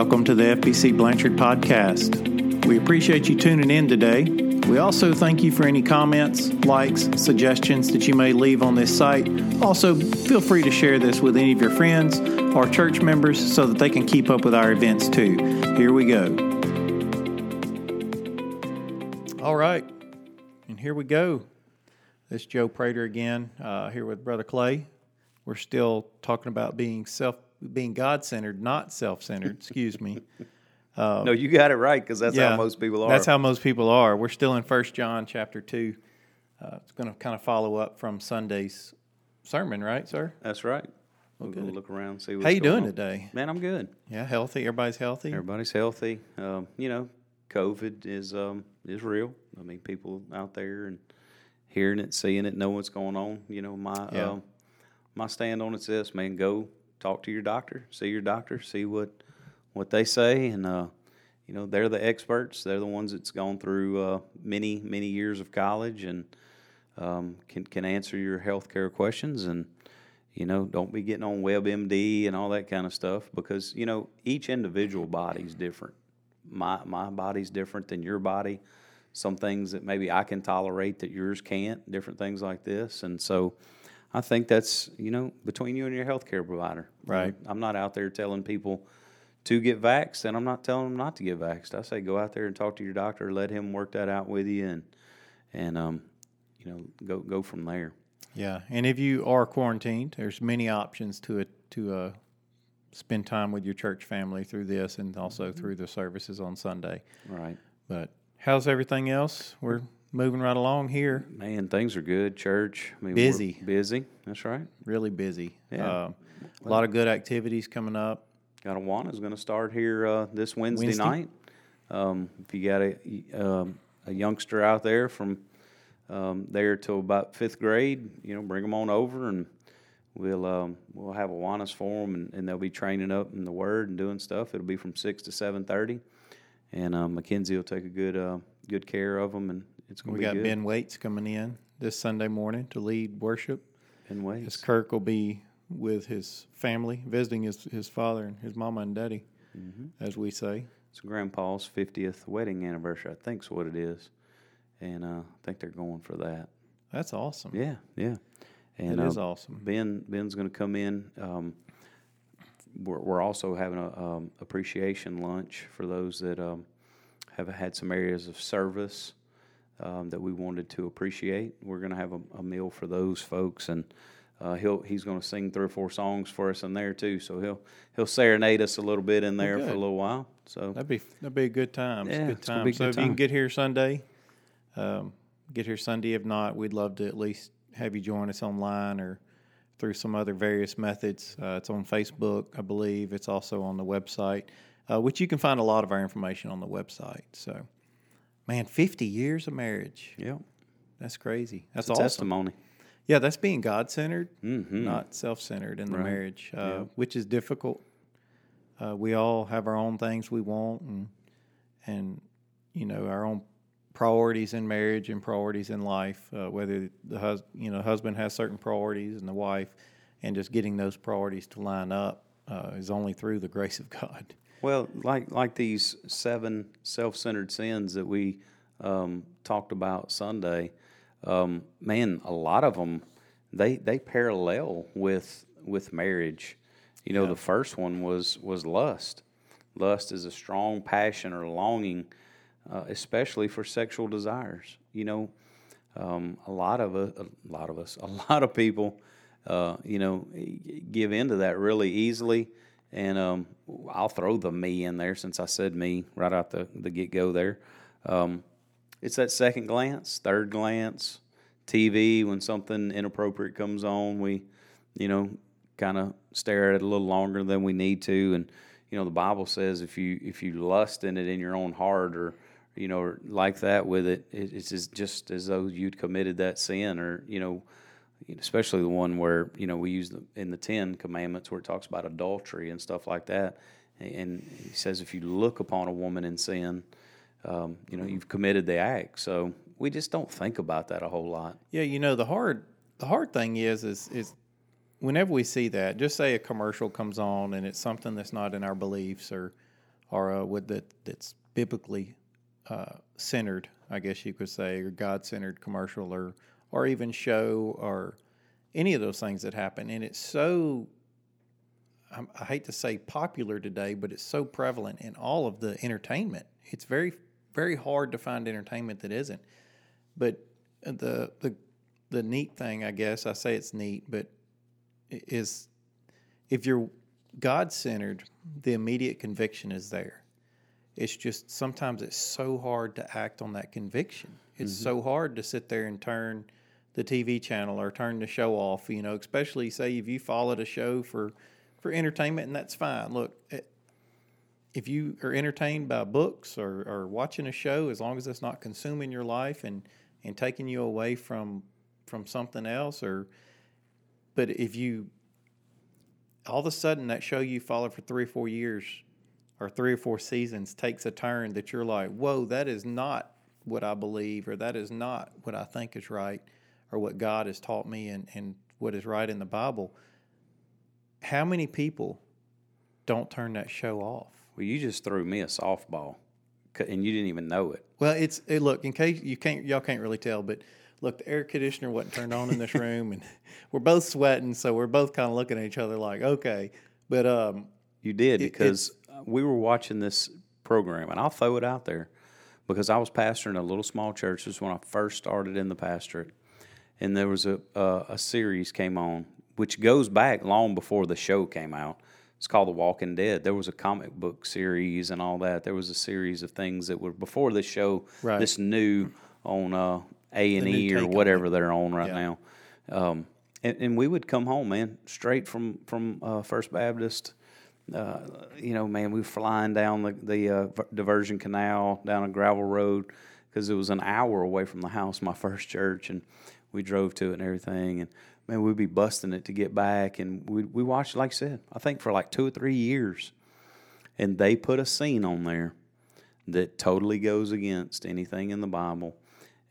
Welcome to the FBC Blanchard podcast. We appreciate you tuning in today. We also thank you for any comments, likes, suggestions that you may leave on this site. Also, feel free to share this with any of your friends or church members so that they can keep up with our events too. Here we go. All right, and here we go. This is Joe Prater again, uh, here with Brother Clay. We're still talking about being self, being God centered, not self centered. excuse me. Uh, no, you got it right because that's how most people are. That's how most people are. We're still in First John chapter two. Uh, it's going to kind of follow up from Sunday's sermon, right, sir? That's right. We'll go look around, see How you doing on. today? Man, I'm good. Yeah, healthy. Everybody's healthy. Everybody's healthy. Um, you know, COVID is um, is real. I mean, people out there and hearing it, seeing it, know what's going on. You know, my Yeah. um, my stand on it's this, man. Go talk to your doctor, see your doctor, see what what they say, and uh, you know they're the experts. They're the ones that's gone through uh, many many years of college and um, can can answer your healthcare questions and you know don't be getting on WebMD and all that kind of stuff because you know each individual body's different. My my body's different than your body. Some things that maybe I can tolerate that yours can't. Different things like this, and so I think that's you know between you and your healthcare provider. Right. I'm not out there telling people to get vaxxed, and I'm not telling them not to get vaxxed. I say go out there and talk to your doctor, let him work that out with you, and and um, you know go go from there. Yeah, and if you are quarantined, there's many options to it to uh, spend time with your church family through this, and also Mm-hmm. through the services on Sunday. Right, But how's everything else? We're moving right along here. man. Things are good. Church, I mean, Busy. busy. That's right. Really busy. Yeah. Um, a lot of good activities coming up. Got Awana's going to start here uh, this Wednesday, Wednesday? night. Um, if you got a um, a youngster out there from um, there till about fifth grade, you know, bring them on over and we'll um, we'll have Awana's for them and, and they'll be training up in the Word and doing stuff. It'll be from six to seven thirty, and um, Mackenzie will take a good uh, good care of them and it's going to We be got good. Ben Waits coming in this Sunday morning to lead worship. Ben As Waits. Kirk will be with his family, visiting his, his father and his mama and daddy, Mm-hmm. as we say. It's Grandpa's fiftieth wedding anniversary. I think's what it is, and uh, I think they're going for that. That's awesome. Yeah, yeah. It And is uh, awesome. Ben Ben's going to come in. Um, we're, we're also having a um, appreciation lunch for those that um, have had some areas of service um, that we wanted to appreciate. We're going to have a, a meal for those folks, and uh, he'll he's going to sing three or four songs for us in there too. So he'll he'll serenade us a little bit in there for a little while. So That'd be that'd be a good time. Yeah, good time. a so good if you can get here Sunday, um, get here Sunday. If not, we'd love to at least have you join us online or through some other various methods. Uh, it's on Facebook, I believe. It's also on the website, uh, which you can find a lot of our information on the website. So, man, fifty years of marriage. yeah, That's crazy. That's it's a awesome. testimony. Yeah, that's being God centered, Mm-hmm. not self centered in the Right. marriage, uh, Yeah. which is difficult. Uh, we all have our own things we want, and and you know our own priorities in marriage and priorities in life. Uh, whether the hus- you know husband has certain priorities and the wife, and just getting those priorities to line up uh, is only through the grace of God. Well, like like these seven self-centered sins that we um, talked about Sunday, um, man, a lot of them they they parallel with with marriage. You know, the first one was was lust. Lust is a strong passion or longing, uh, especially for sexual desires. You know, um, a lot of us, a lot of us, a lot of people, uh, you know, give into that really easily. And um, I'll throw the me in there since I said me right out the, the get go there. Um, it's that second glance, third glance, TV when something inappropriate comes on, we, you know, kind of stare at it a little longer than we need to. And you know, the Bible says if you if you lust in it in your own heart or you know like that with it, it it's just as though you'd committed that sin or you know especially the one where you know we use the, in the Ten Commandments where it talks about adultery and stuff like that, and he says if you look upon a woman in sin, um, you know you've committed the act. So we just don't think about that a whole lot. Yeah, you know the hard the hard thing is is is whenever we see that, just say a commercial comes on and it's something that's not in our beliefs or or uh, with that that's biblically uh, centered, I guess you could say, or God centered commercial, or or even show, or any of those things that happen, and it's so. I, I hate to say popular today, but it's so prevalent in all of the entertainment. It's very very hard to find entertainment that isn't. But the the the neat thing, I guess, I say it's neat, but is if you're God centered, the immediate conviction is there. It's just sometimes it's so hard to act on that conviction. It's mm-hmm. so hard to sit there and turn the TV channel or turn the show off, you know, especially say if you followed a show for for entertainment and that's fine. Look, eh, if you are entertained by books or, or watching a show, as long as it's not consuming your life and, and taking you away from from something else, or but if you all of a sudden that show you followed for three or four years or three or four seasons takes a turn that you're like, whoa, that is not what I believe, or that is not what I think is right, or what God has taught me and, and what is right in the Bible. How many people don't turn that show off? Well, you just threw me a softball, and you didn't even know it. Well, it's it, look in case you can't y'all can't really tell, but look, the air conditioner wasn't turned on in this room, and we're both sweating, so we're both kind of looking at each other like, okay, but um, you did it, because we were watching this program, and I'll throw it out there because I was pastoring a little small church. This is when I first started in the pastorate, and there was a a, a series came on which goes back long before the show came out it's called The Walking Dead. There was a comic book series and all that. There was a series of things that were before this show, right. this new on uh, A and E or whatever they're on right yeah. now. Um, and, and, we would come home, man, straight from from uh, First Baptist. Uh, you know, man, we were flying down the the uh, diversion canal down a gravel road because it was an hour away from the house, my first church, and we drove to it and everything. And man, we'd be busting it to get back. And we, we watched, like I said, I think for like two or three years. And they put a scene on there that totally goes against anything in the Bible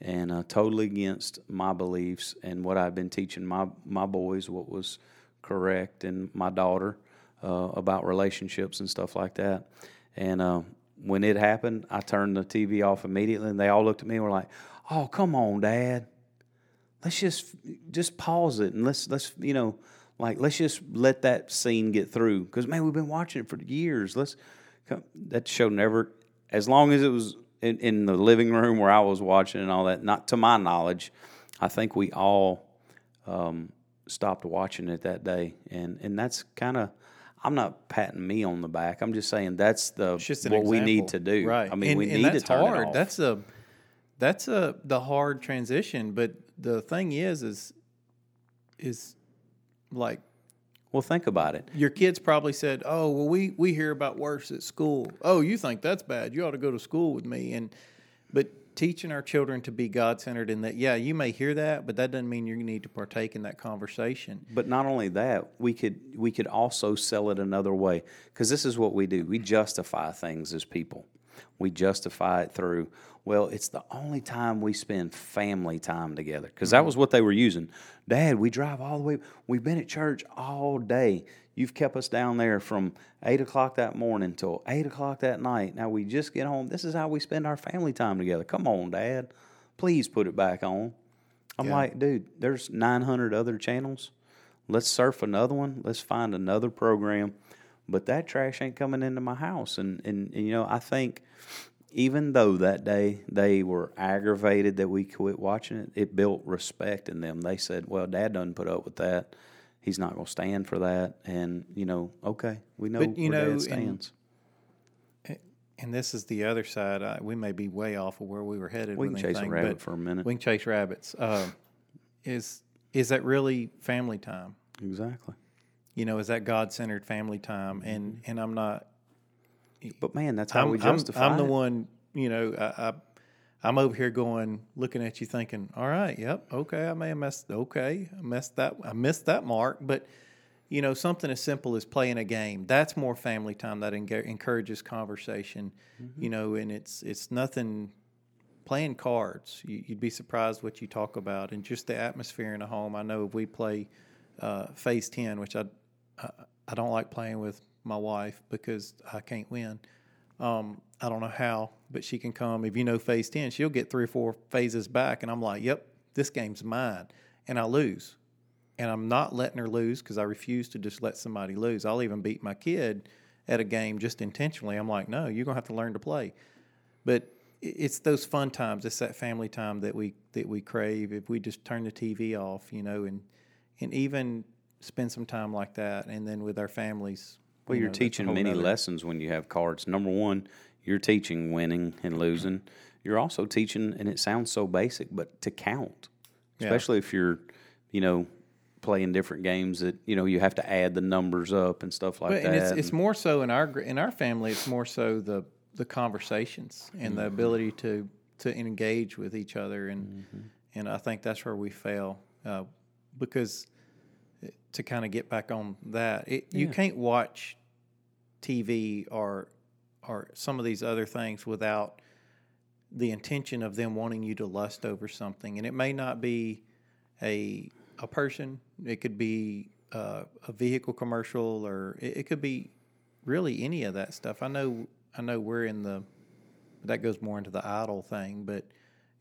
and uh, totally against my beliefs and what I've been teaching my, my boys, what was correct, and my daughter uh, about relationships and stuff like that. And uh, when it happened, I turned the TV off immediately, and they all looked at me and were like, "Oh, come on, Dad." Let's just just pause it and let's let's you know like let's just let that scene get through because man we've been watching it for years let's that show never as long as it was in, in the living room where i was watching and all that not to my knowledge i think we all um, stopped watching it that day and and that's kind of I'm not patting me on the back. I'm just saying that's the what example. we need to do. Right. I mean, and, we need to turn hard. it off. That's a that's a the hard transition. But the thing is, is is like well, think about it. Your kids probably said, "Oh, well, we we hear about worse at school. Oh, you think that's bad? You ought to go to school with me." And but teaching our children to be God centered in that, yeah, you may hear that, but that doesn't mean you need to partake in that conversation. But not only that, we could we could also sell it another way because this is what we do. We justify things as people. We justify it through, well, it's the only time we spend family time together because that mm-hmm. was what they were using. Dad, we drive all the way. We've been at church all day. You've kept us down there from eight o'clock that morning till eight o'clock that night. Now we just get home. This is how we spend our family time together. Come on, Dad. Please put it back on. I'm yeah. like, dude, there's 900 other channels. Let's surf another one. Let's find another program but that trash ain't coming into my house. And, and, and, you know, I think even though that day they were aggravated that we quit watching it, it built respect in them. They said, well, dad doesn't put up with that. He's not going to stand for that. And, you know, okay, we know but, you where know, dad stands. And, and this is the other side. I, we may be way off of where we were headed. We can chase anything, a rabbit for a minute. We can chase rabbits. Uh, is is that really family time? Exactly you know, is that God centered family time? And mm-hmm. and I'm not. But man, that's how I'm, we justify. I'm, I'm the one. You know, I, I I'm over here going, looking at you, thinking, all right, yep, okay, I may have messed, okay, I messed that, I missed that mark, but you know, something as simple as playing a game, that's more family time that encourages conversation, mm-hmm. you know, and it's it's nothing. Playing cards, you, would be surprised what you talk about, and just the atmosphere in a home. I know if we play uh, Phase Ten, which I I, don't like playing with my wife because I can't win. Um, I don't know how, but she can come. If you know phase 10, she'll get three or four phases back. And I'm like, yep, this game's mine. And I lose. And I'm not letting her lose because I refuse to just let somebody lose. I'll even beat my kid at a game just intentionally. I'm like, no, you're going to have to learn to play. But it's those fun times. It's that family time that we that we crave. If we just turn the TV off, you know, and and even spend some time like that, and then with our families. Well, you you're know, that's a teaching many nother- lessons when you have cards. Number one, you're teaching winning and losing. You're also teaching, and it sounds so basic, but to count, Yeah. especially if you're, you know, playing different games that you know you have to add the numbers up and stuff like But, that. and it's, it's more so in our in our family. It's more so the the conversations and Mm-hmm. the ability to to engage with each other, and Mm-hmm. and I think that's where we fail uh, because to kind of get back on that, it, you can't watch TV or or some of these other things without the intention of them wanting you to lust over something, and it may not be a a person. It could be uh, a vehicle commercial, or it, it could be really any of that stuff. I know. I know we're in the that goes more into the idol thing, but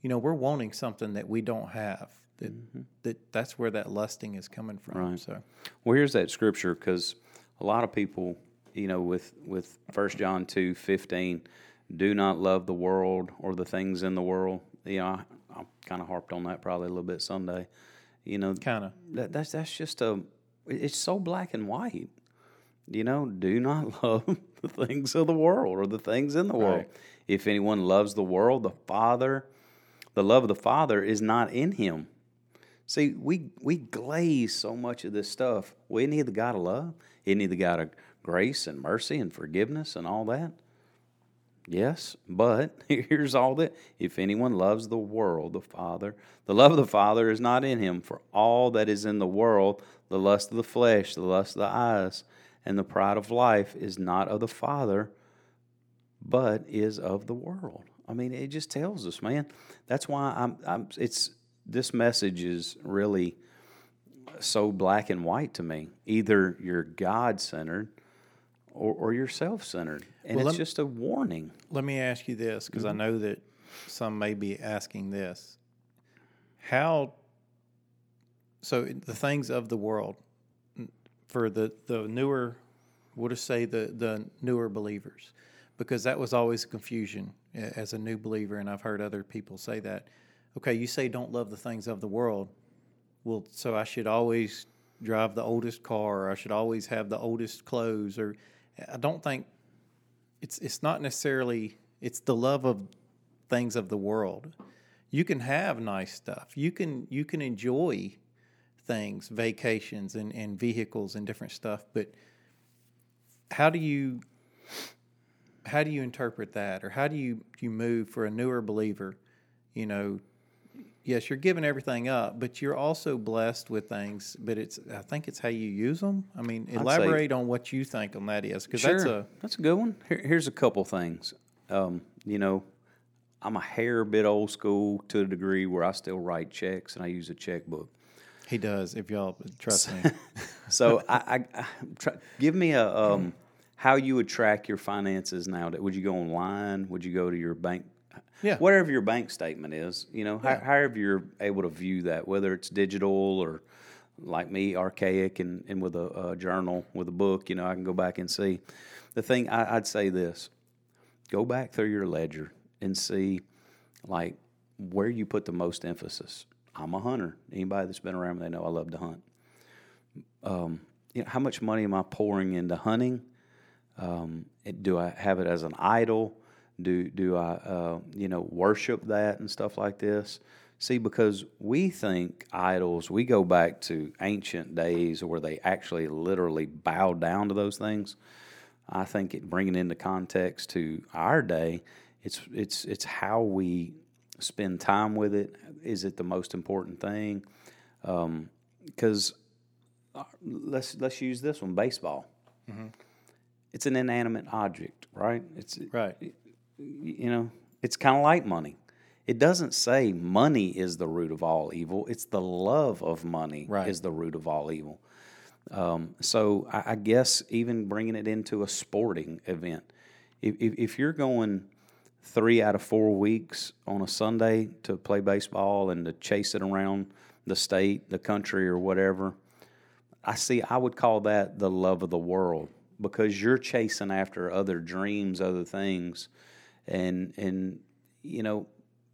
you know we're wanting something that we don't have. That mm-hmm. that that's where that lusting is coming from. Right. So Well, here's that scripture because a lot of people, you know, with with First John two fifteen, do not love the world or the things in the world. You know, I, I kind of harped on that probably a little bit Sunday. You know, kind of that, that's that's just a. It's so black and white. You know, do not love the things of the world or the things in the world. Right. If anyone loves the world, the Father, the love of the Father is not in him. See, we we glaze so much of this stuff. We need the God of love. He the God of grace and mercy and forgiveness and all that? Yes, but here's all that. If anyone loves the world, the Father, the love of the Father is not in him. For all that is in the world, the lust of the flesh, the lust of the eyes, and the pride of life is not of the Father, but is of the world. I mean, it just tells us, man. That's why I'm. I'm. It's this message is really so black and white to me. Either you're God centered, or, or you're self centered, and Well, it's just a warning. let me ask you this because Mm-hmm. I know that some may be asking this. How so the things of the world for the the newer we'll just say the the newer believers because that was always a confusion as a new believer and I've heard other people say that okay you say don't love the things of the world well so I should always drive the oldest car or I should always have the oldest clothes or I don't think it's it's not necessarily it's the love of things of the world. You can have nice stuff. You can you can enjoy things, vacations and, and vehicles and different stuff, but how do you how do you interpret that or how do you you move for a newer believer, you know, yes, you're giving everything up, but you're also blessed with things, but it's I think it's how you use them. I mean, elaborate on what you think on that is cuz that's a that's a good one. Here, here's a couple things. Um, you know, I'm a hair bit old school to a degree where I still write checks and I use a checkbook. He does. If y'all trust me, So I, I, I try, give me a um, how you would track your finances now. Would you go online? Would you go to your bank? Yeah. Whatever your bank statement is, you know, how, however you're able to view that, whether it's digital or like me, archaic and, and with a, a journal, with a book, you know, I can go back and see. The thing I, I'd say this go back through your ledger and see like where you put the most emphasis. I'm a hunter. Anybody that's been around me, they know I love to hunt um, you know, how much money am I pouring into hunting? Um, do I have it as an idol? Do do I uh, you know worship that and stuff like this? See, because we think idols, we go back to ancient days where they actually literally bowed down to those things. I think it bringing into context to our day, it's it's it's how we spend time with it. Is it the most important thing? Um, because uh, let's let's use this one baseball mm-hmm. it's an inanimate object right it's right? You know it's kind of like money. It doesn't say money is the root of all evil. It's the love of money Right. is the root of all evil. Um, so I, I guess even bringing it into a sporting event if, if, if you're going three out of four weeks on a Sunday to play baseball and to chase it around the state, the country, or whatever, I see, I would call that the love of the world because you're chasing after other dreams, other things, and and you know,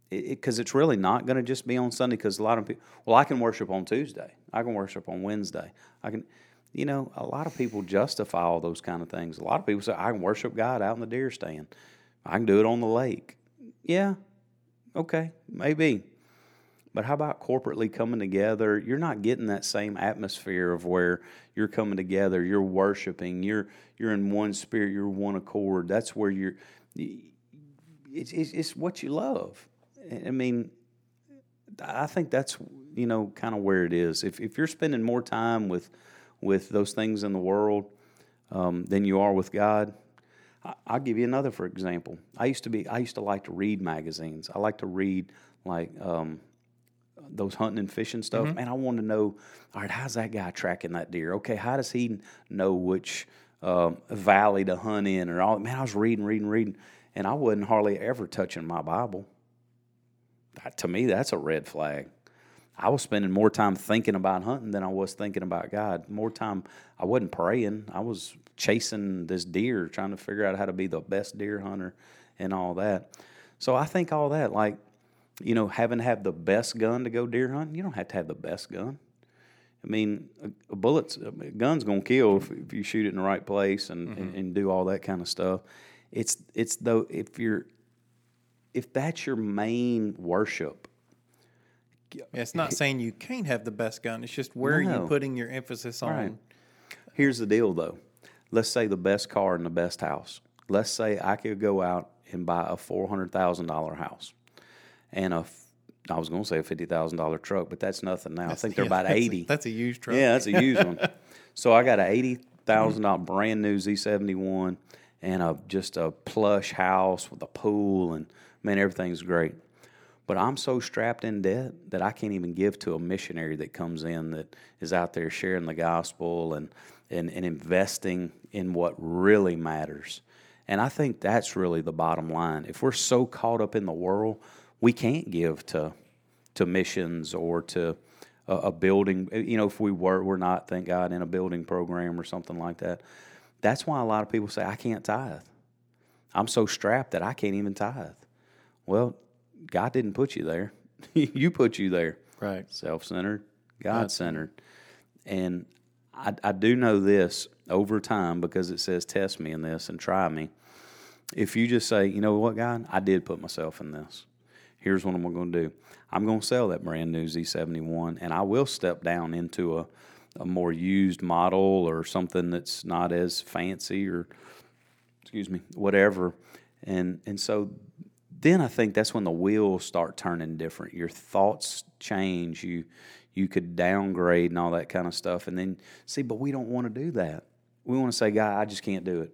because it, it's really not going to just be on Sunday. Because a lot of people, well, I can worship on Tuesday, I can worship on Wednesday, I can, you know, a lot of people justify all those kind of things. A lot of people say I can worship God out in the deer stand, I can do it on the lake. Yeah, okay, maybe. But how about corporately coming together? You're not getting that same atmosphere of where you're coming together, you're worshiping, you're you're in one spirit, you're one accord. That's where you're. It's it's, it's what you love. I mean, I think that's you know kind of where it is. If if you're spending more time with with those things in the world um, than you are with God, I'll give you another for example. I used to be I used to like to read magazines. I like to read like um, those hunting and fishing stuff, mm-hmm. man, I want to know, all right, how's that guy tracking that deer? Okay, how does he know which um, valley to hunt in? Or all man, I was reading, reading, reading, and I wasn't hardly ever touching my Bible. That, to me, that's a red flag. I was spending more time thinking about hunting than I was thinking about God. More time, I wasn't praying. I was chasing this deer, trying to figure out how to be the best deer hunter and all that. So I think all that, like you know, having to have the best gun to go deer hunting, you don't have to have the best gun. I mean, a, a bullet's a gun's gonna kill if, if, you shoot it in the right place and, mm-hmm. and, and, do all that kind of stuff. It's it's though if you're if that's your main worship. Yeah, it's not saying you can't have the best gun. It's just where no. are you putting your emphasis on? Right. Here's the deal, though. Let's say the best car and the best house. Let's say I could go out and buy a four hundred thousand dollar house and a I was going to say a fifty thousand dollar truck, but that's nothing now. That's, I think they're yeah, about eighty. A, that's a used truck. Yeah, that's a used one. So I got a eighty thousand dollar brand new Z seventy one, and a just a plush house with a pool, and man, everything's great. But I'm so strapped in debt that I can't even give to a missionary that comes in that is out there sharing the gospel and and, and investing in what really matters. And I think that's really the bottom line. If we're so caught up in the world we can't give to to missions or to a, a, building. You know, if we were, we're not, thank God, in a building program or something like that. That's why a lot of people say, I can't tithe. I'm so strapped that I can't even tithe. Well, God didn't put you there. you put you there. Right. Self centered, God centered. And I, I do know this over time because it says, test me in this and try me. If you just say, you know what, God, I did put myself in this here's what I'm going to do. I'm going to sell that brand new Z71, and I will step down into a, a more used model or something that's not as fancy or, excuse me, whatever. And and so then I think that's when the wheels start turning different. Your thoughts change. You you could downgrade and all that kind of stuff. And then see, but we don't want to do that. We want to say, God, I just can't do it.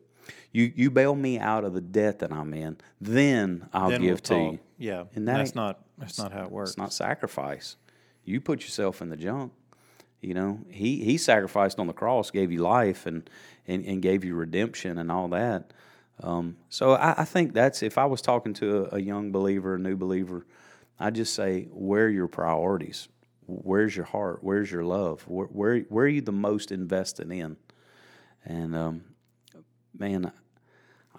You you bail me out of the debt that I'm in, then I'll then give we'll to you. Yeah, and that that's not that's not how it works. It's not sacrifice. You put yourself in the junk. You know, he he sacrificed on the cross, gave you life, and and, and gave you redemption and all that. Um, so I, I, think that's if I was talking to a, a young believer, a new believer, I just say, where are your priorities? Where's your heart? Where's your love? Where where, where are you the most invested in? And um, man,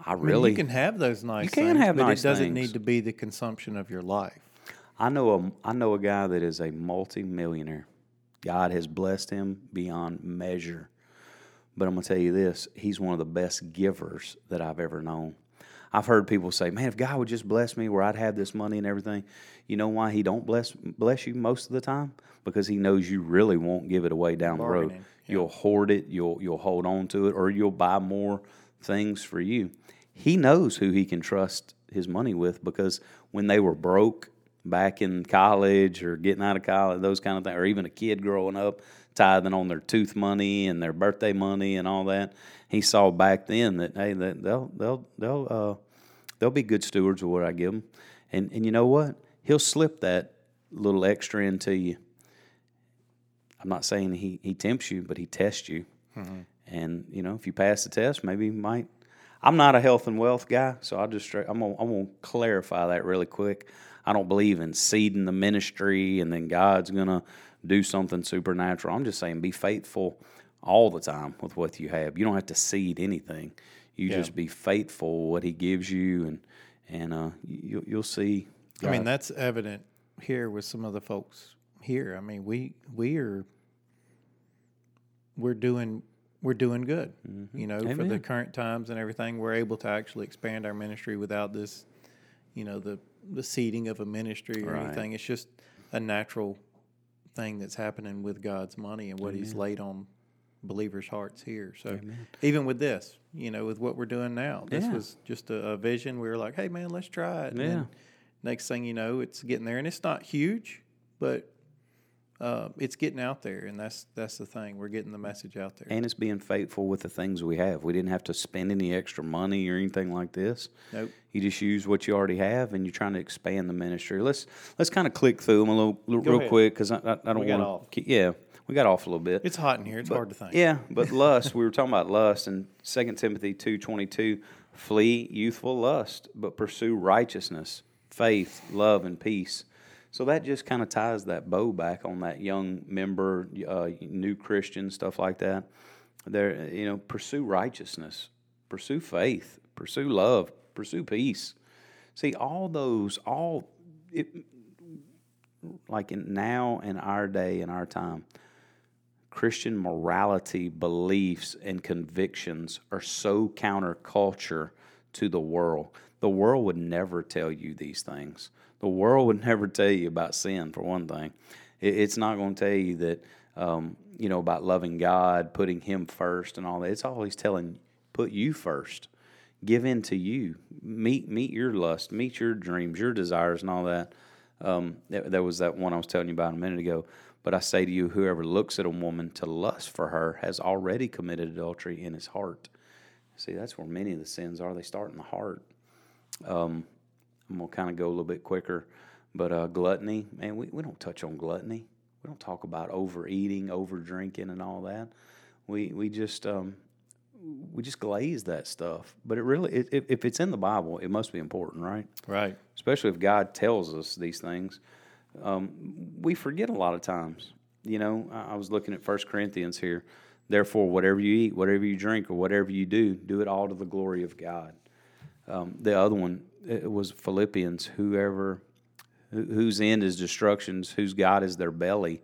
I really I mean, you can have those nice. You can things, have but nice it doesn't things. need to be the consumption of your life. I know a I know a guy that is a multi-millionaire. God has blessed him beyond measure. But I'm gonna tell you this: he's one of the best givers that I've ever known. I've heard people say, "Man, if God would just bless me, where I'd have this money and everything." You know why He don't bless bless you most of the time? Because He knows you really won't give it away down Bargaining. the road. Yeah. You'll hoard it. You'll you'll hold on to it, or you'll buy more things for you. He knows who he can trust his money with because when they were broke back in college or getting out of college, those kind of things, or even a kid growing up, tithing on their tooth money and their birthday money and all that, he saw back then that hey, that they'll they'll they'll uh, they'll be good stewards of what I give them, and and you know what? He'll slip that little extra into you. I'm not saying he he tempts you, but he tests you. Mm-hmm. And you know, if you pass the test, maybe you might. I'm not a health and wealth guy, so I'll just straight, I'm gonna, I'm gonna clarify that really quick. I don't believe in seeding the ministry and then God's gonna do something supernatural. I'm just saying be faithful all the time with what you have. You don't have to seed anything. You Yeah. just be faithful what He gives you, and and uh, you, you'll see. I mean, that's evident here with some of the folks here. I mean, we we are we're doing we're doing good. You know, for the current times and everything, we're able to actually expand our ministry without this, you know, the the seeding of a ministry or Right. anything. It's just a natural thing that's happening with God's money and what He's laid on believers' hearts here. So even with this, you know, with what we're doing now, this Yeah. was just a, a vision. We were like, hey man, let's try it. And Yeah. then next thing you know, it's getting there, and it's not huge, but uh, it's getting out there, and that's that's the thing. We're getting the message out there. and it's being faithful with the things we have. We didn't have to spend any extra money or anything like this. Nope. You just use what you already have, and you're trying to expand the ministry. Let's let's kind of click through them a little, real ahead. quick because I, I, I don't want to. Yeah, we got off a little bit. It's hot in here. It's hard to think. Yeah, but lust, we were talking about lust in 2 Timothy 2.22, flee youthful lust, but pursue righteousness, faith, love, and peace. So that just kind of ties that bow back on that young member, uh, new Christian, stuff like that. There, you know, pursue righteousness, pursue faith, pursue love, pursue peace. See, all those, all, it, like in now in our day, in our time, Christian morality, beliefs, and convictions are so counterculture to the world. The world would never tell you these things. The world would never tell you about sin, for one thing. It, it's not going to tell you that, um, you know, about loving God, putting Him first, and all that. It's always telling, put you first. Give in to you. Meet meet your lust, meet your dreams, your desires, and all that. Um, there, there was that one I was telling you about a minute ago. But I say to you, whoever looks at a woman to lust for her has already committed adultery in his heart. See, that's where many of the sins are. They start in the heart. Um, I'm gonna kind of go a little bit quicker, but uh, gluttony, man, we, we don't touch on gluttony. We don't talk about overeating, over drinking, and all that. We we just um, we just glaze that stuff. But it really, it, if, if it's in the Bible, it must be important, right? Right. especially if God tells us these things. Um, we forget a lot of times. You know, I I was looking at First Corinthians here. Therefore, whatever you eat, whatever you drink, or whatever you do, do it all to the glory of God. Um, the other one it was Philippians. Whoever whose end is destructions, whose God is their belly.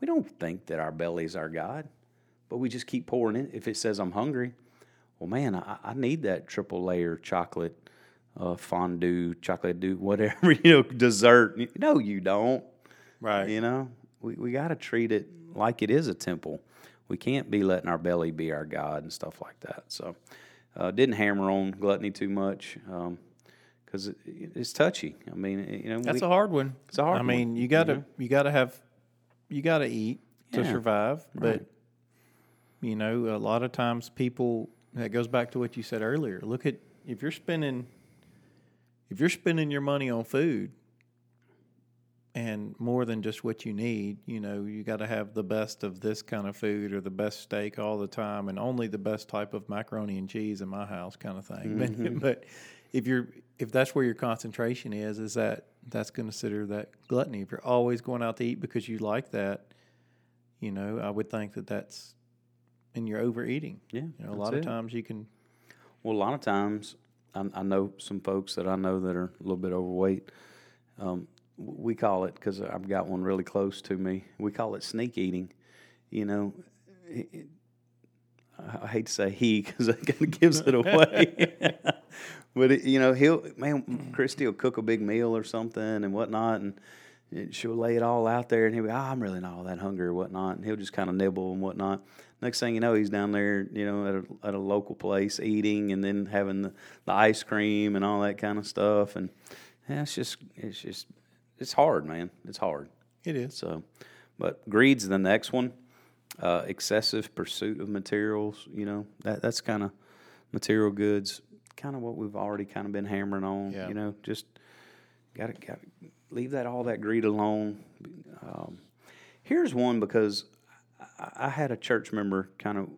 We don't think that our belly is our God, but we just keep pouring in. If it says I'm hungry, well, man, I, I need that triple layer chocolate uh, fondue, chocolate do whatever you know, dessert. No, you don't. Right. You know, we we got to treat it like it is a temple. We can't be letting our belly be our god and stuff like that. So, uh, didn't hammer on gluttony too much because it, it's touchy. I mean, eh, you know, That's we- a hard one. It's a hard one. I mean, one, you gotta you gotta have you gotta eat to Yeah, survive, right. but you know, a lot of times people that goes back to what you said earlier. Look at if you're spending if you're spending your money on food and more than just what you need, you know, you got to have the best of this kind of food or the best steak all the time and only the best type of macaroni and cheese in my house kind of thing. Mm-hmm. But, but if you're if that's where your concentration is, is that that's consider that gluttony. If you're always going out to eat because you like that, you know, I would think that that's and you're overeating. Yeah, You know, a lot of times you can Well, a lot of times, I, I know some folks that I know that are a little bit overweight. Um, we call it because I've got one really close to me. We call it sneak eating. You know, it, it, I I hate to say he because that kind of gives it away. but you know, he'll man, Christy will cook a big meal or something and whatnot, and it- she'll lay it all out there, and he'll be, oh, I'm really not all that hungry or whatnot, and he'll just kind of nibble and whatnot. Next thing you know, he's down there, you know, at a, at a local place eating, and then having the, the ice cream and all that kind of stuff, and yeah, it's just, it's just, it's hard, man. It's hard. it is. So, but greed's the next one. Uh, excessive pursuit of materials, you know, that that's kind of material goods, kind of what we've already kind of been hammering on. Yeah. You know, just got to got leave that all that greed alone. Um, here's one because I, I had a church member kind of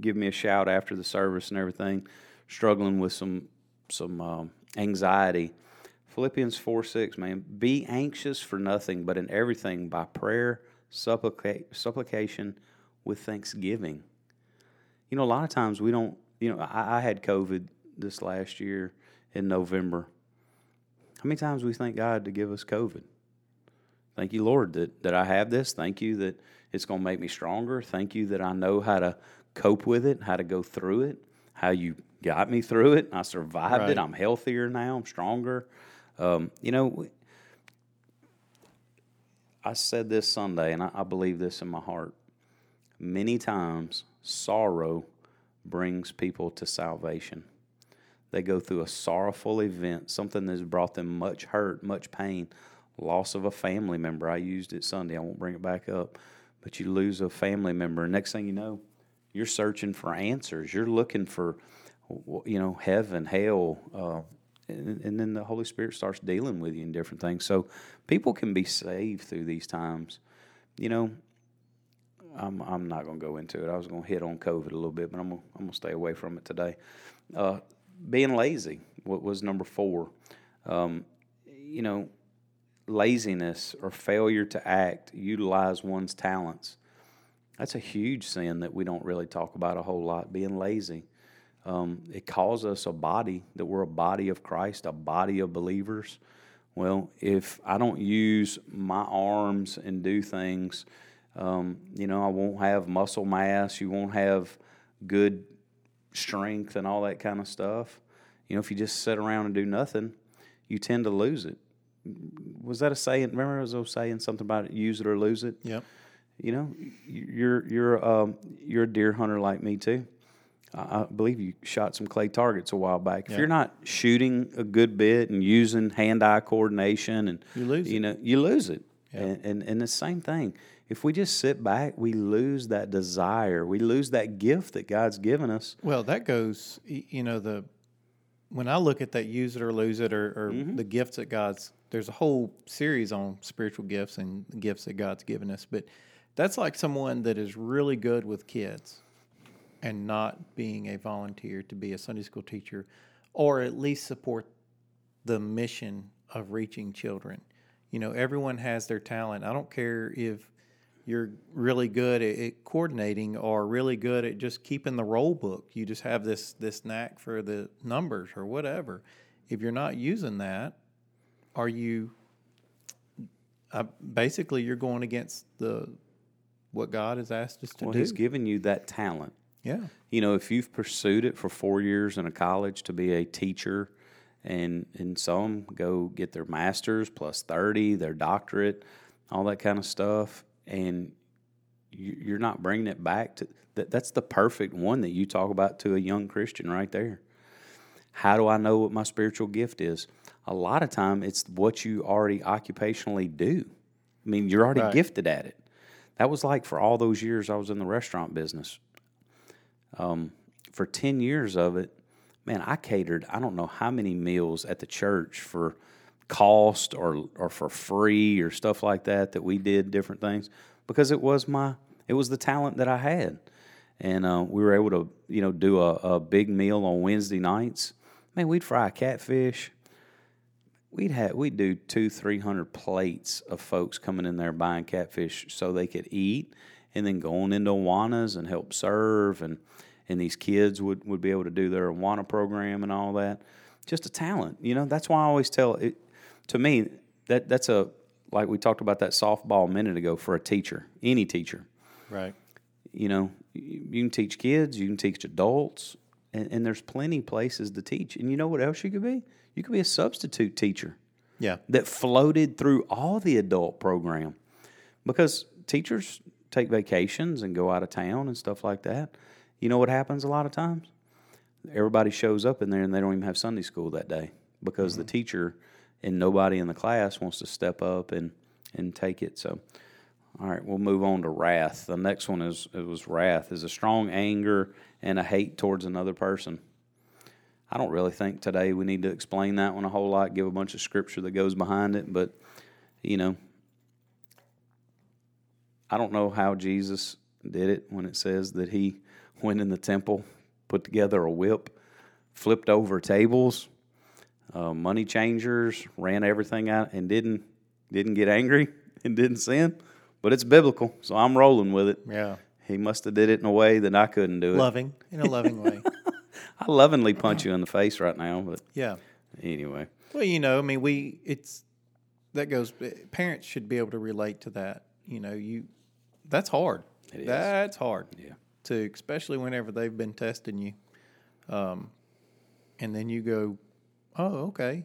give me a shout after the service and everything. struggling with some some um, anxiety. Philippians 4 6, man, be anxious for nothing, but in everything by prayer, supplica- supplication, with thanksgiving. You know, a lot of times we don't, you know, I, I had COVID this last year in November. How many times we thank God to give us COVID? Thank you, Lord, that, that I have this. Thank you that it's going to make me stronger. Thank you that I know how to cope with it, how to go through it, how you got me through it. I survived Right. it. I'm healthier now. I'm stronger. Um, you know, I said this Sunday, and I, I believe this in my heart. Many times, sorrow brings people to salvation. They go through a sorrowful event, something that's brought them much hurt, much pain, loss of a family member. I used it Sunday. I won't bring it back up. But you lose a family member, next thing you know, you're searching for answers. You're looking for, you know, heaven, hell, uh, and, and then the Holy Spirit starts dealing with you in different things. So people can be saved through these times. You know, I'm I'm not going to go into it. I was going to hit on COVID a little bit, but I'm gonna, I'm going to stay away from it today. Uh, being lazy was number four. Um, you know, laziness or failure to act, utilize one's talents. That's a huge sin that we don't really talk about a whole lot. Being lazy. Um, it calls us a body, that we're a body of Christ, a body of believers. Well, if I don't use my arms and do things, um, you know, I won't have muscle mass, you won't have good strength and all that kind of stuff. You know, if you just sit around and do nothing, you tend to lose it. Was that a saying? Remember, I was saying something about it, use it or lose it. Yep. You know, you're you're um, you're a deer hunter like me too. I believe you shot some clay targets a while back. If Yeah. you're not shooting a good bit and using hand-eye coordination, and You lose you it. know, you lose it. Yeah. And, and and the same thing. If we just sit back, we lose that desire. We lose that gift that God's given us. Well, that goes, you know, the when I look at that use it or lose it or, or Mm-hmm. the gifts that God's, there's a whole series on spiritual gifts and gifts that God's given us. But that's like someone that is really good with kids and not being a volunteer to be a Sunday school teacher or at least support the mission of reaching children. You know, everyone has their talent. I don't care if you're really good at, at coordinating or really good at just keeping the roll book. You just have this this knack for the numbers or whatever. If you're not using that, are you uh, basically you're going against the what God has asked us to do. Well, do? He's given you that talent. yeah, you know, if you've pursued it for four years in a college to be a teacher, and and some go get their master's plus thirty, their doctorate, all that kind of stuff, and you, you're not bringing it back to that. That's the perfect one that you talk about to a young Christian right there. How do I know what my spiritual gift is? A lot of time, it's what you already occupationally do. I mean, you're already Right. gifted at it. That was like for all those years I was in the restaurant business um, for 10 years of it, man, I catered, I don't know how many meals at the church for cost or, or for free or stuff like that, that we did different things because it was my, it was the talent that I had. And uh, we were able to, you know, do a, a big meal on Wednesday nights. Man, we'd fry catfish. We'd have we'd do two, three hundred plates of folks coming in there buying catfish so they could eat, and then going into Awanas and help serve, and and these kids would, would be able to do their Awana program and all that. Just a talent, you know. That's why I always tell it. To me, that that's a like we talked about that softball a minute ago for a teacher, any teacher right. you know, you can teach kids, you can teach adults, and, and there's plenty places to teach. And you know what else you could be? You could be a substitute teacher Yeah, that floated through all the adult program because teachers take vacations and go out of town and stuff like that. You know what happens a lot of times? Everybody shows up in there and they don't even have Sunday school that day because the mm-hmm. teacher and nobody in the class wants to step up and, and take it. So, all right, we'll move on to wrath. The next one is it was wrath is a strong anger and a hate towards another person. I don't really think today we need to explain that one a whole lot, give a bunch of scripture that goes behind it, but you know, I don't know how Jesus did it when it says that he went in the temple, put together a whip, flipped over tables, uh, money changers, ran everything out, and didn't didn't get angry and didn't sin. But it's biblical, so I'm rolling with it. Yeah. He must have did it in a way that I couldn't do it. Loving in a loving way. I lovingly punch you in the face right now, but Yeah. anyway. Well, you know, I mean, we it's that goes. Parents should be able to relate to that. You know, you that's hard. It is. That's hard. Yeah. To especially whenever they've been testing you, um, and then you go, oh, okay.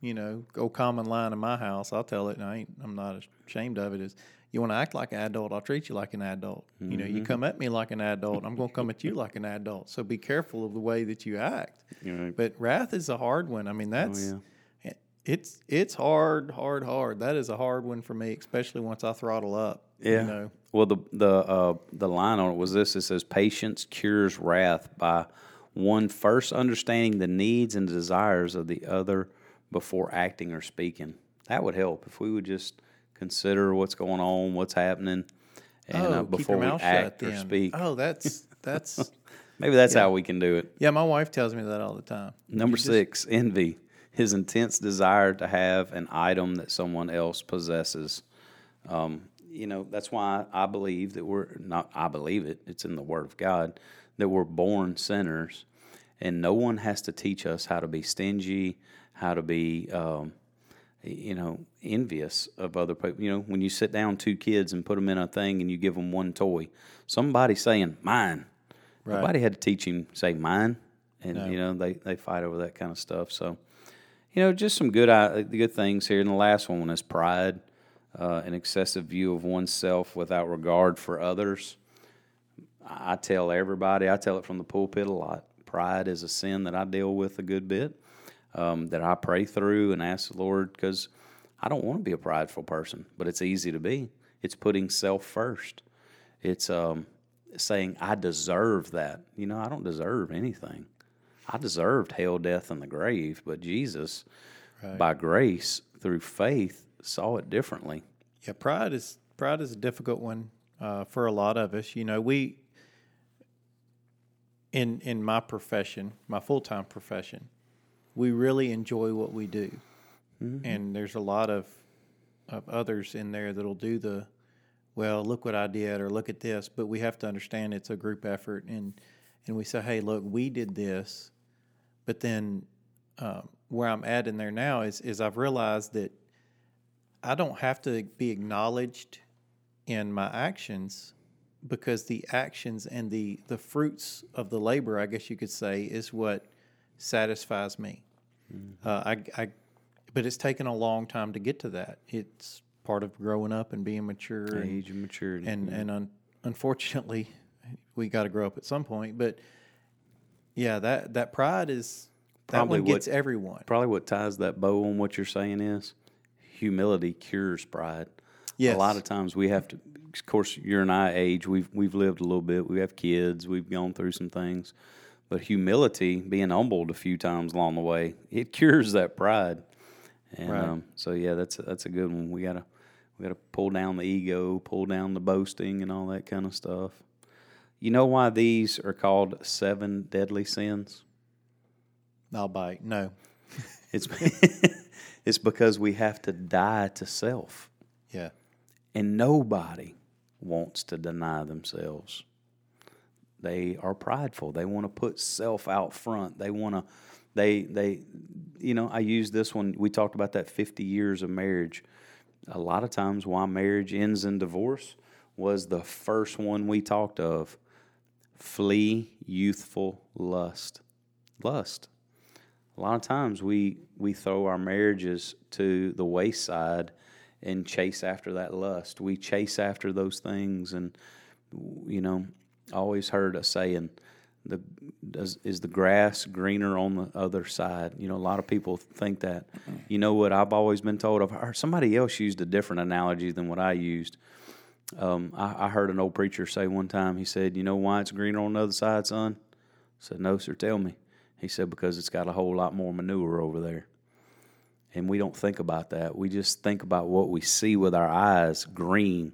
You know, go common line in my house. I'll tell it, and I ain't. I'm not ashamed of it. Is you want to act like an adult? I'll treat you like an adult. You know, you come at me like an adult. I'm going to come at you like an adult. So be careful of the way that you act. Know, But wrath is a hard one. I mean, that's Oh, yeah. it's it's hard, hard, hard. That is a hard one for me, especially once I throttle up. Yeah. You know, Well, the the uh, the line on it was this. It says, "Patience cures wrath by one first understanding the needs and desires of the other before acting or speaking." That would help if we would just consider what's going on, what's happening, and oh, uh, before we act shut. or speak. Oh, that's that's Maybe that's how we can do it. yeah. My wife tells me that all the time. Number You just- six, envy. His intense desire to have an item that someone else possesses. Um, you know, that's why I believe that we're not, I believe it, it's in the Word of God, that we're born sinners. And no one has to teach us how to be stingy, how to be, um, you know, envious of other people. You know, when you sit down two kids and put them in a thing and you give them one toy, somebody saying, mine. Right. Nobody had to teach him say mine, and you know they, they fight over that kind of stuff. So, you know, just some good uh, good things here. And the last one is pride, uh, an excessive view of oneself without regard for others. I tell everybody, I tell it from the pulpit a lot. Pride is a sin that I deal with a good bit, um, that I pray through and ask the Lord because I don't want to be a prideful person, but it's easy to be. It's putting self first. It's um, saying I deserve that. You know, I don't deserve anything. I deserved hell, death, and the grave, but Jesus, by grace through faith, saw it differently. Yeah, pride is pride is a difficult one uh, for a lot of us. You know, we in in my profession, my full time profession, we really enjoy what we do, and there's a lot of of others in there that'll do the well. Look what I did, or look at this. But we have to understand it's a group effort, and and we say, hey, look, we did this, but then um, where I'm at in there now is is I've realized that I don't have to be acknowledged in my actions because the actions and the the fruits of the labor, I guess you could say, is what satisfies me. Uh, I, I, but it's taken a long time to get to that. It's part of growing up and being mature, and Age and maturity. and, and un, unfortunately, we got to grow up at some point. But yeah, that that pride is that one gets what- everyone. Probably what ties that bow on what you're saying is humility cures pride. Yes. A lot of times we have to. Of course, you're and I age. We've we've lived a little bit. We have kids. We've gone through some things, but humility, being humbled a few times along the way, it cures that pride. And Right. um, so, yeah, that's a, that's a good one. We gotta we gotta pull down the ego, pull down the boasting, and all that kind of stuff. You know why these are called seven deadly sins? I'll bite. No. It's it's because we have to die to self. Yeah. And nobody wants to deny themselves. They are prideful. They want to put self out front. They want to they they you know, I use this one we talked about that 50 years of marriage. A lot of times why marriage ends in divorce was the first one we talked of. Flee youthful lust. Lust. A lot of times we we throw our marriages to the wayside and chase after that lust. We chase after those things, and you know, always heard a saying, "the does, is the grass greener on the other side." You know, a lot of people think that. You know what? I've always been told. I've heard somebody else used a different analogy than what I used. Um, I, I heard an old preacher say one time. He said, "You know why it's greener on the other side, son?" I said, "No, sir. Tell me." He said, "Because it's got a whole lot more manure over there." And we don't think about that. We just think about what we see with our eyes green,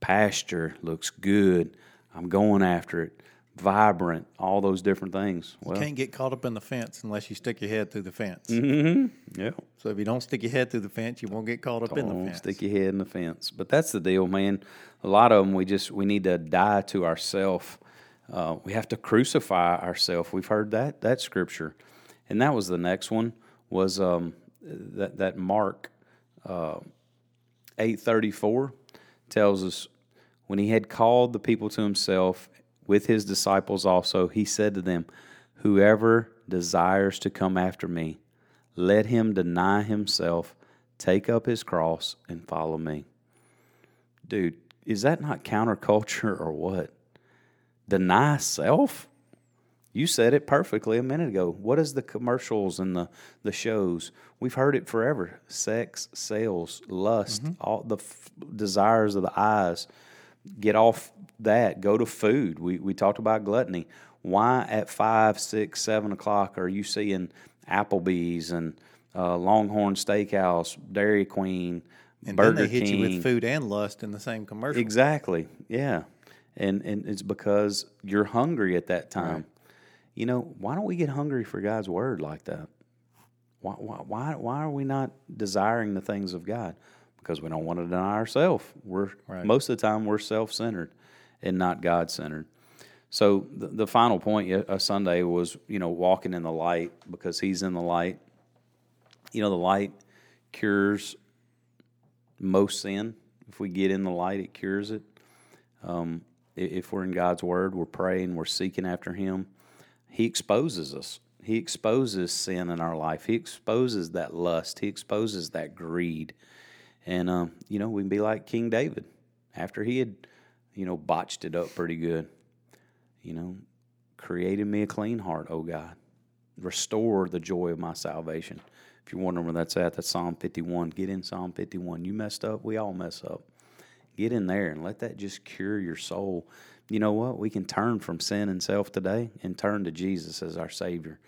pasture, looks good. I'm going after it. vibrant, all those different things. Well, Can't get caught up in the fence unless you stick your head through the fence. Mm-hmm. yeah. So if you don't stick your head through the fence, you won't get caught up in the Don't fence. stick your head in the fence. But that's the deal, man. A lot of them, we just we need to die to ourself. Uh, we have to crucify ourselves. We've heard that that scripture, and that was the next one was um, that that Mark uh, eight thirty four tells us when he had called the people to himself with his disciples also, he said to them, "Whoever desires to come after me." let him deny himself, take up his cross, and follow me. Dude, is that not counterculture or what? Deny self? You said it perfectly a minute ago. What is the commercials and the, the shows? We've heard it forever. Sex, sales, lust, all the f- desires of the eyes. Get off that. Go to food. We, we talked about gluttony. Why at five, six, seven o'clock are you seeing Applebee's and uh, Longhorn Steakhouse, Dairy Queen, and Burger then they hit King? you with food and lust in the same commercial. Exactly. Yeah. And and it's because you're hungry at that time. You know, why don't we get hungry for God's word like that? Why why why, why are we not desiring the things of God? Because we don't want to deny ourselves. We're Right. most of the time we're self-centered and not God-centered. So the, the final point uh, Sunday was, you know, walking in the light because he's in the light. You know, the light cures most sin. If we get in the light, it cures it. Um, if we're in God's Word, we're praying, we're seeking after Him. He exposes us. He exposes sin in our life. He exposes that lust. He exposes that greed. And, um, you know, we can be like King David after he had, you know, botched it up pretty good. You know, created me a clean heart, O God. Restore the joy of my salvation. If you're wondering where that's at, that's Psalm 51. Get in Psalm 51. You messed up, we all mess up. Get in there and let that just cure your soul. You know what? We can turn from sin and self today and turn to Jesus as our Savior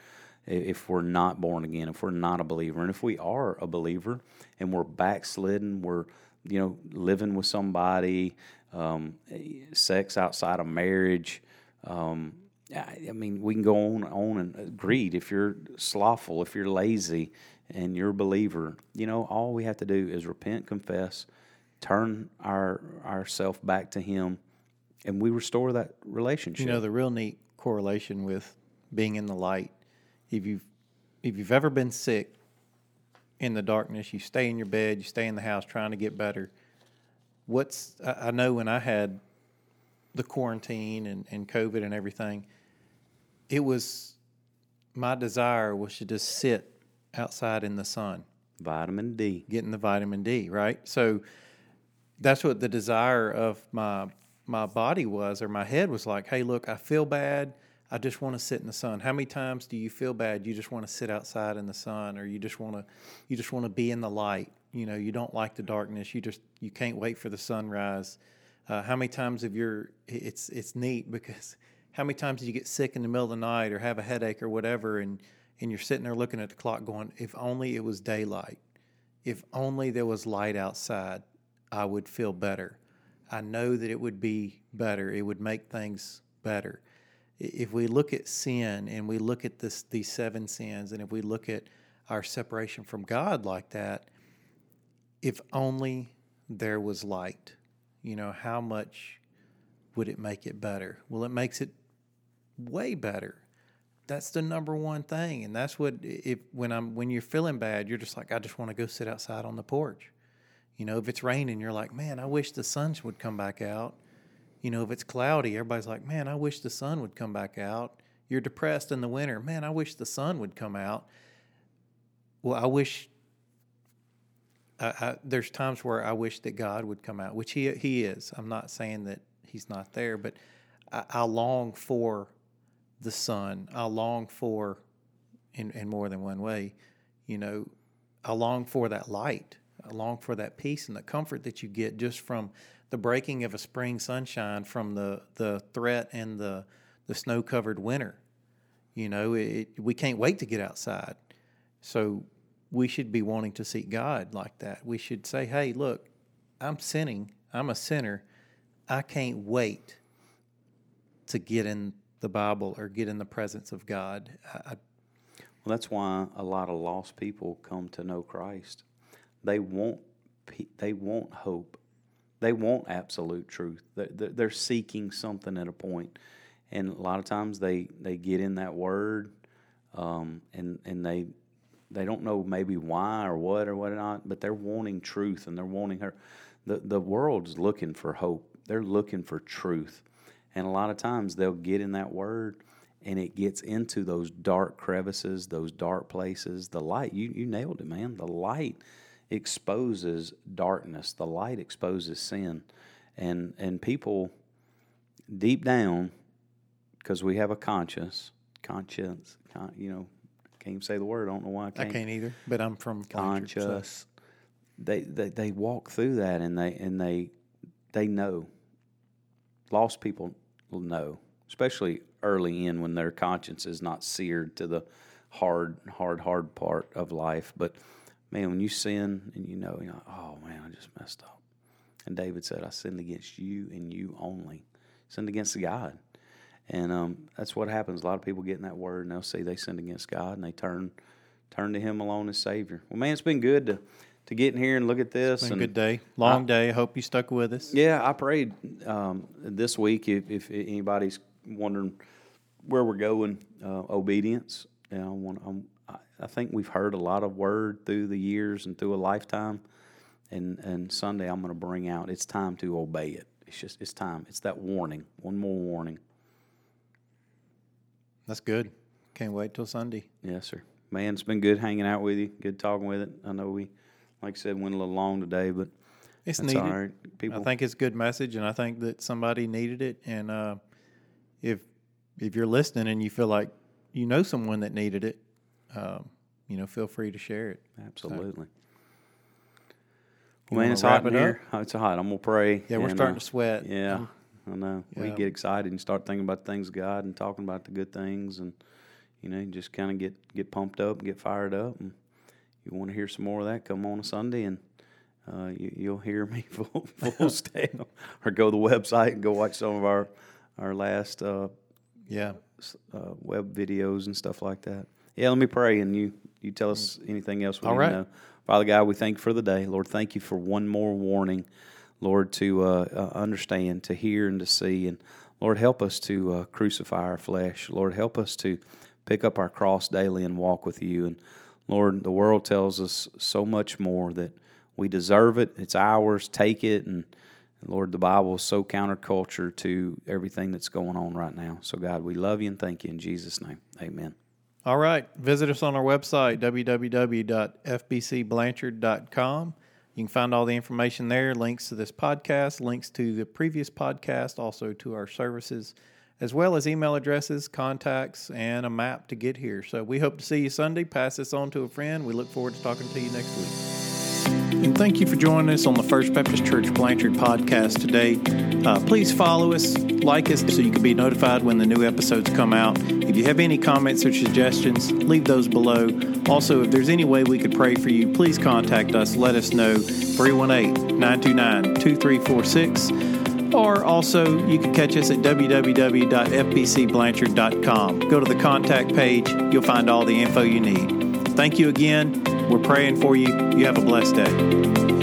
if we're not born again, if we're not a believer. And if we are a believer and we're backslidden, we're, you know, living with somebody, um, sex outside of marriage, um, I mean, we can go on on and uh, greed. If you're slothful, if you're lazy, and you're a believer, you know, all we have to do is repent, confess, turn our ourself back to Him, and we restore that relationship. You know, the real neat correlation with being in the light. If you've if you've ever been sick in the darkness, you stay in your bed, you stay in the house trying to get better. What's I, I know when I had the quarantine and, and COVID and everything, it was my desire was to just sit outside in the sun Vitamin D. getting the vitamin D, right? So that's what the desire of my my body was or my head was like, hey, look, I feel bad. I just want to sit in the sun. How many times do you feel bad? You just want to sit outside in the sun or you just want to you just want to be in the light. You know, you don't like the darkness. You just you can't wait for the sunrise. Uh, how many times have your it's it's neat because how many times do you get sick in the middle of the night or have a headache or whatever and and you're sitting there looking at the clock going, if only it was daylight if only there was light outside, I would feel better. I know that it would be better. It would make things better. If we look at sin and we look at this these seven sins and if we look at our separation from God like that, if only there was light, you know, how much would it make it better? Well, it makes it way better that's the number one thing and that's what if when i'm when you're feeling bad you're just like i just want to go sit outside on the porch you know if it's raining you're like man i wish the sun would come back out you know if it's cloudy everybody's like man i wish the sun would come back out you're depressed in the winter man i wish the sun would come out well i wish I, there's times where i wish that god would come out which he he is i'm not saying that he's not there but i, I long for the sun. I long for, in, in more than one way, you know, I long for that light. Long for that peace and the comfort that you get just from the breaking of a spring sunshine from the, the threat and the, the snow covered winter. You know, it, we can't wait to get outside. So we should be wanting to seek God like that. We should say, hey, look, I'm sinning. I'm a sinner. I can't wait to get in the Bible or get in the presence of God. I, Well, that's why a lot of lost people come to know Christ. They want they want hope. They want absolute truth. They're, seeking something at a point, and a lot of times they they get in that word, um, and and they they don't know maybe why or what or what not, but they're wanting truth and they're wanting her. The the world's looking for hope. They're looking for truth, and a lot of times they'll get in that word and it gets into those dark crevices, those dark places. The light, you, you nailed it, man. The light exposes darkness. The light exposes sin, and and people deep down, because we have a conscience, conscience, con, you know, can't even say the word. I don't know why I can't. I can't either, but I'm from Blanchard, so- conscious. They, they they walk through that and they and they they know. Lost people will know, especially early in when their conscience is not seared to the hard, hard, hard part of life. But man, when you sin and you know, you're like, oh man, I just messed up. And David said, I sinned against you and you only. Sinned against God. And um, that's what happens. A lot of people get in that word and they'll say they sinned against God and they turn turn to Him alone as Savior. Well, man, it's been good to to get in here and look at this. Been a good day, long day. I hope you stuck with us. yeah, I prayed um, this week. If, if anybody's wondering where we're going, uh, obedience. I, want, I'm, I- think we've heard a lot of word through the years and through a lifetime. And and Sunday, I'm going to bring out. It's time to obey it. It's just it's time. It's that warning. One more warning. That's good. Can't wait till Sunday. Yes, sir. Man, it's been good hanging out with you. Good talking with it. I know we, like I said, went a little long today, but It's needed. right. People, I think it's a good message, and I think that somebody needed it. And uh, if if you're listening and you feel like you know someone that needed it, um, you know, feel free to share it. absolutely. You man, it's hot in it here. Oh, It's hot. I'm gonna pray. Yeah, we're and, starting uh, to sweat. Yeah, I know. We get excited and start thinking about the things of God and talking about the good things, and you know, just kind of get get pumped up and get fired up. And you want to hear some more of that? Come on a Sunday, and uh, you, you'll hear me full full scale, or go to the website and go watch some of our our last uh, yeah. uh, web videos and stuff like that. Yeah, let me pray, and you you tell us anything else we All need right. to know. Father God, we thank you for the day, Lord. Thank you for one more warning, Lord, to uh, uh, understand, to hear, and to see, and Lord, help us to uh, crucify our flesh. Lord, help us to pick up our cross daily and walk with you. And Lord, the world tells us so much more that we deserve it. It's ours. Take it and. Lord, the Bible is so counterculture to everything that's going on right now. So, God, we love you and thank you in Jesus' name. Amen. All right. Visit us on our website, www.fbcblanchard.com. You can find all the information there, links to this podcast, links to the previous podcast, also to our services, as well as email addresses, contacts, and a map to get here. So we hope to see you Sunday. Pass this on to a friend. We look forward to talking to you next week. And thank you for joining us on the First Baptist Church Blanchard podcast today. Uh, please follow us, like us, so you can be notified when the new episodes come out. If you have any comments or suggestions, leave those below. Also, if there's any way we could pray for you, please contact us. Let us know 318 929 2346. Or also, you can catch us at www.fbcblanchard.com. Go to the contact page, you'll find all the info you need. Thank you again. We're praying for you. You have a blessed day.